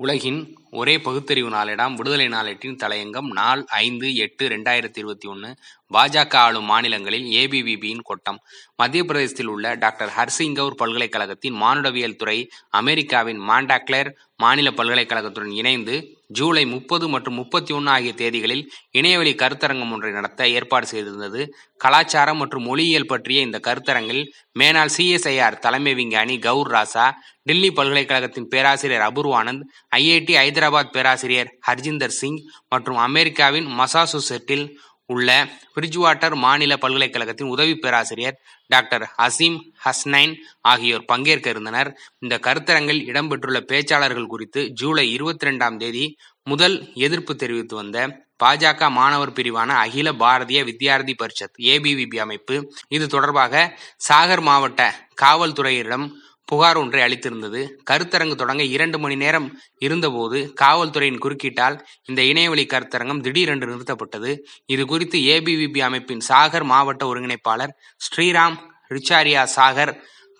உலகின் ஒரே பகுத்தறிவு நாளேடாம் விடுதலை நாளேட்டின் தலையங்கம் நாள் ஐந்து எட்டு ரெண்டாயிரத்தி இருபத்தி ஒன்று பாஜக ஆளும் மாநிலங்களில் ஏபிவிபியின் கொட்டம். மத்திய பிரதேசத்தில் உள்ள டாக்டர் ஹர்சிங்கவுர் பல்கலைக்கழகத்தின் மானுடவியல் துறை அமெரிக்காவின் மாண்டாக்லேர் மாநில பல்கலைக்கழகத்துடன் இணைந்து ஜூலை முப்பது மற்றும் முப்பத்தி ஒன்று ஆகிய தேதிகளில் இணையவழி கருத்தரங்கம் ஒன்றை நடத்த ஏற்பாடு செய்திருந்தது. கலாச்சாரம் மற்றும் மொழியியல் பற்றிய இந்த கருத்தரங்கில் மேனாள் சிஎஸ்ஐஆர் தலைமை விஞ்ஞானி கவுர் ராசா டில்லி பல்கலைக்கழகத்தின் பேராசிரியர் அபூர்வானந்த் ஐஐடி ஐதராபாத் பேராசிரியர் ஹர்ஜிந்தர் சிங் மற்றும் அமெரிக்காவின் மசாசுசெட்டில் உள்ள பிரிட்ஜ்வாட்டர் மாநில பல்கலைக்கழகத்தின் உதவி பேராசிரியர் டாக்டர் ஹசீம் ஹஸ்னைன் ஆகியோர் பங்கேற்க இருந்தனர். இந்த கருத்தரங்கில் இடம்பெற்றுள்ள பேச்சாளர்கள் குறித்து ஜூலை இருபத்தி ரெண்டாம் தேதி முதல் எதிர்ப்பு தெரிவித்து வந்த பாஜக மாணவர் பிரிவான அகில பாரதிய வித்யார்த்தி பரிஷத் ஏபிவிபி அமைப்பு. இது தொடர்பாக சாகர் மாவட்ட காவல்துறையிடம் புகார் ஒன்றை அளித்திருந்தது. கருத்தரங்கு தொடங்க இரண்டு மணி நேரம் இருந்தபோது காவல்துறையின் குறுக்கீட்டால் இந்த இணையவழி கருத்தரங்கம் திடீரென்று நிறுத்தப்பட்டது. இது குறித்து ஏபிவிபி அமைப்பின் சாகர் மாவட்ட ஒருங்கிணைப்பாளர் ஸ்ரீராம் ரிச்சாரியா சாகர்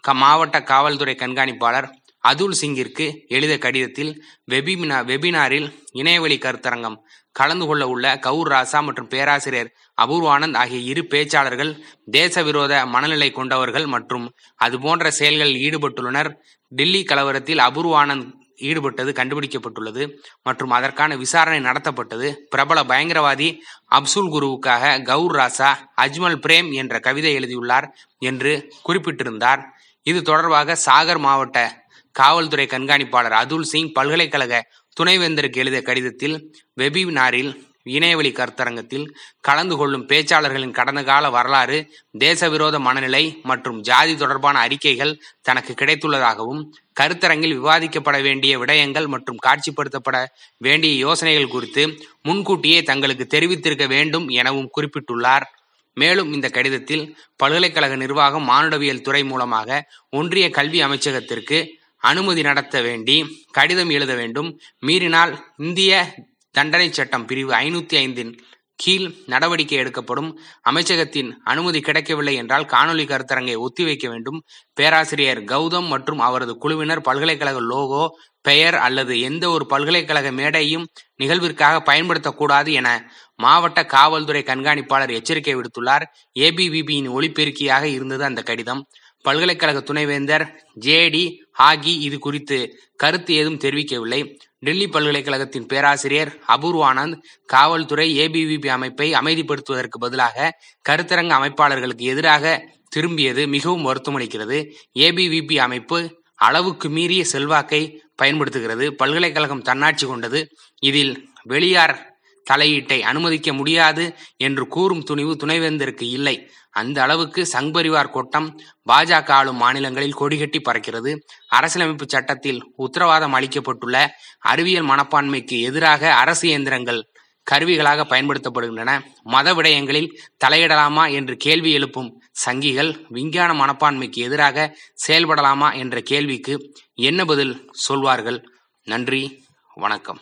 மாவட்ட காவல்துறை கண்காணிப்பாளர் அதுல் சிங்கிற்கு எழுத கடிதத்தில் வெபினா வெபினாரில் இணையவழி கருத்தரங்கம் கலந்து கொள்ள உள்ள கவுர் ராசா மற்றும் பேராசிரியர் அபூர்வானந்த் ஆகிய இரு பேச்சாளர்கள் தேச விரோத மனநிலை கொண்டவர்கள் மற்றும் அது போன்ற செயல்களில் ஈடுபட்டுள்ளனர். டில்லி கலவரத்தில் அபூர்வானந்த் ஈடுபட்டது கண்டுபிடிக்கப்பட்டுள்ளது மற்றும் அதற்கான விசாரணை நடத்தப்பட்டது. பிரபல பயங்கரவாதி அப்சுல் குருவுக்காக கவுர் ராசா அஜ்மல் பிரேம் என்ற கவிதை எழுதியுள்ளார் என்று குறிப்பிட்டிருந்தார். இது தொடர்பாக சாகர் மாவட்ட காவல்துறை கண்காணிப்பாளர் அதுல் சிங் பல்கலைக்கழக துணைவேந்தருக்கு எழுதிய கடிதத்தில் வெபினாரில் இணையவழி கருத்தரங்கத்தில் கலந்து கொள்ளும் பேச்சாளர்களின் கடந்த கால வரலாறு தேசவிரோத மனநிலை மற்றும் ஜாதி தொடர்பான அறிக்கைகள் தனக்கு கிடைத்துள்ளதாகவும் கருத்தரங்கில் விவாதிக்கப்பட வேண்டிய விடயங்கள் மற்றும் காட்சிப்படுத்தப்பட வேண்டிய யோசனைகள் குறித்து முன்கூட்டியே தங்களுக்கு தெரிவித்திருக்க வேண்டும் எனவும் குறிப்பிட்டுள்ளார். மேலும் இந்த கடிதத்தில் பல்கலைக்கழக நிர்வாகம் மானுடவியல் துறை மூலமாக ஒன்றிய கல்வி அமைச்சகத்திற்கு அனுமதி நடத்த வேண்டி கடிதம் எழுத வேண்டும். மீறினால் இந்திய தண்டனை சட்டம் பிரிவு ஐநூத்தி ஐந்தின் கீழ் நடவடிக்கை எடுக்கப்படும். அமைச்சகத்தின் அனுமதி கிடைக்கவில்லை என்றால் காணொலி கருத்தரங்கை ஒத்திவைக்க வேண்டும். பேராசிரியர் கௌதம் மற்றும் அவரது குழுவினர் பல்கலைக்கழக லோகோ பெயர் அல்லது எந்த ஒரு பல்கலைக்கழக மேடையும் நிகழ்விற்காக பயன்படுத்தக்கூடாது என மாவட்ட காவல்துறை கண்காணிப்பாளர் எச்சரிக்கை விடுத்துள்ளார். ஏபிவிபியின் ஒளிபெருக்கியாக இருந்தது அந்த கடிதம். பல்கலைக்கழக துணைவேந்தர் ஜே டி ஹாகி இது குறித்து கருத்து ஏதும் தெரிவிக்கவில்லை. டெல்லி பல்கலைக்கழகத்தின் பேராசிரியர் அபூர்வானந்த் காவல்துறை ஏபிவிபி அமைப்பை அமைதிப்படுத்துவதற்கு பதிலாக கருத்தரங்க அமைப்பாளர்களுக்கு எதிராக திரும்பியது மிகவும் வருத்தமளிக்கிறது. ஏபிவிபி அமைப்பு அளவுக்கு மீறிய செல்வாக்கை பயன்படுத்துகிறது. பல்கலைக்கழகம் தன்னாட்சி கொண்டது. இதில் வெளியார் தலையீட்டை அனுமதிக்க முடியாது என்று கூறும் துணிவு துணைவேந்தருக்கு இல்லை. அந்த அளவுக்கு சங்பரிவார் கோட்டம் பாஜக ஆளும் மாநிலங்களில் கொடிகட்டி பறக்கிறது. அரசியலமைப்பு சட்டத்தில் உத்தரவாதம் அளிக்கப்பட்டுள்ள அறிவியல் மனப்பான்மைக்கு எதிராக அரசு இயந்திரங்கள் கருவிகளாக பயன்படுத்தப்படுகின்றன. மத விடயங்களில் தலையிடலாமா என்று கேள்வி எழுப்பும் சங்கிகள் விஞ்ஞான மனப்பான்மைக்கு எதிராக செயல்படலாமா என்ற கேள்விக்கு என்ன பதில் சொல்வார்கள்? நன்றி வணக்கம்.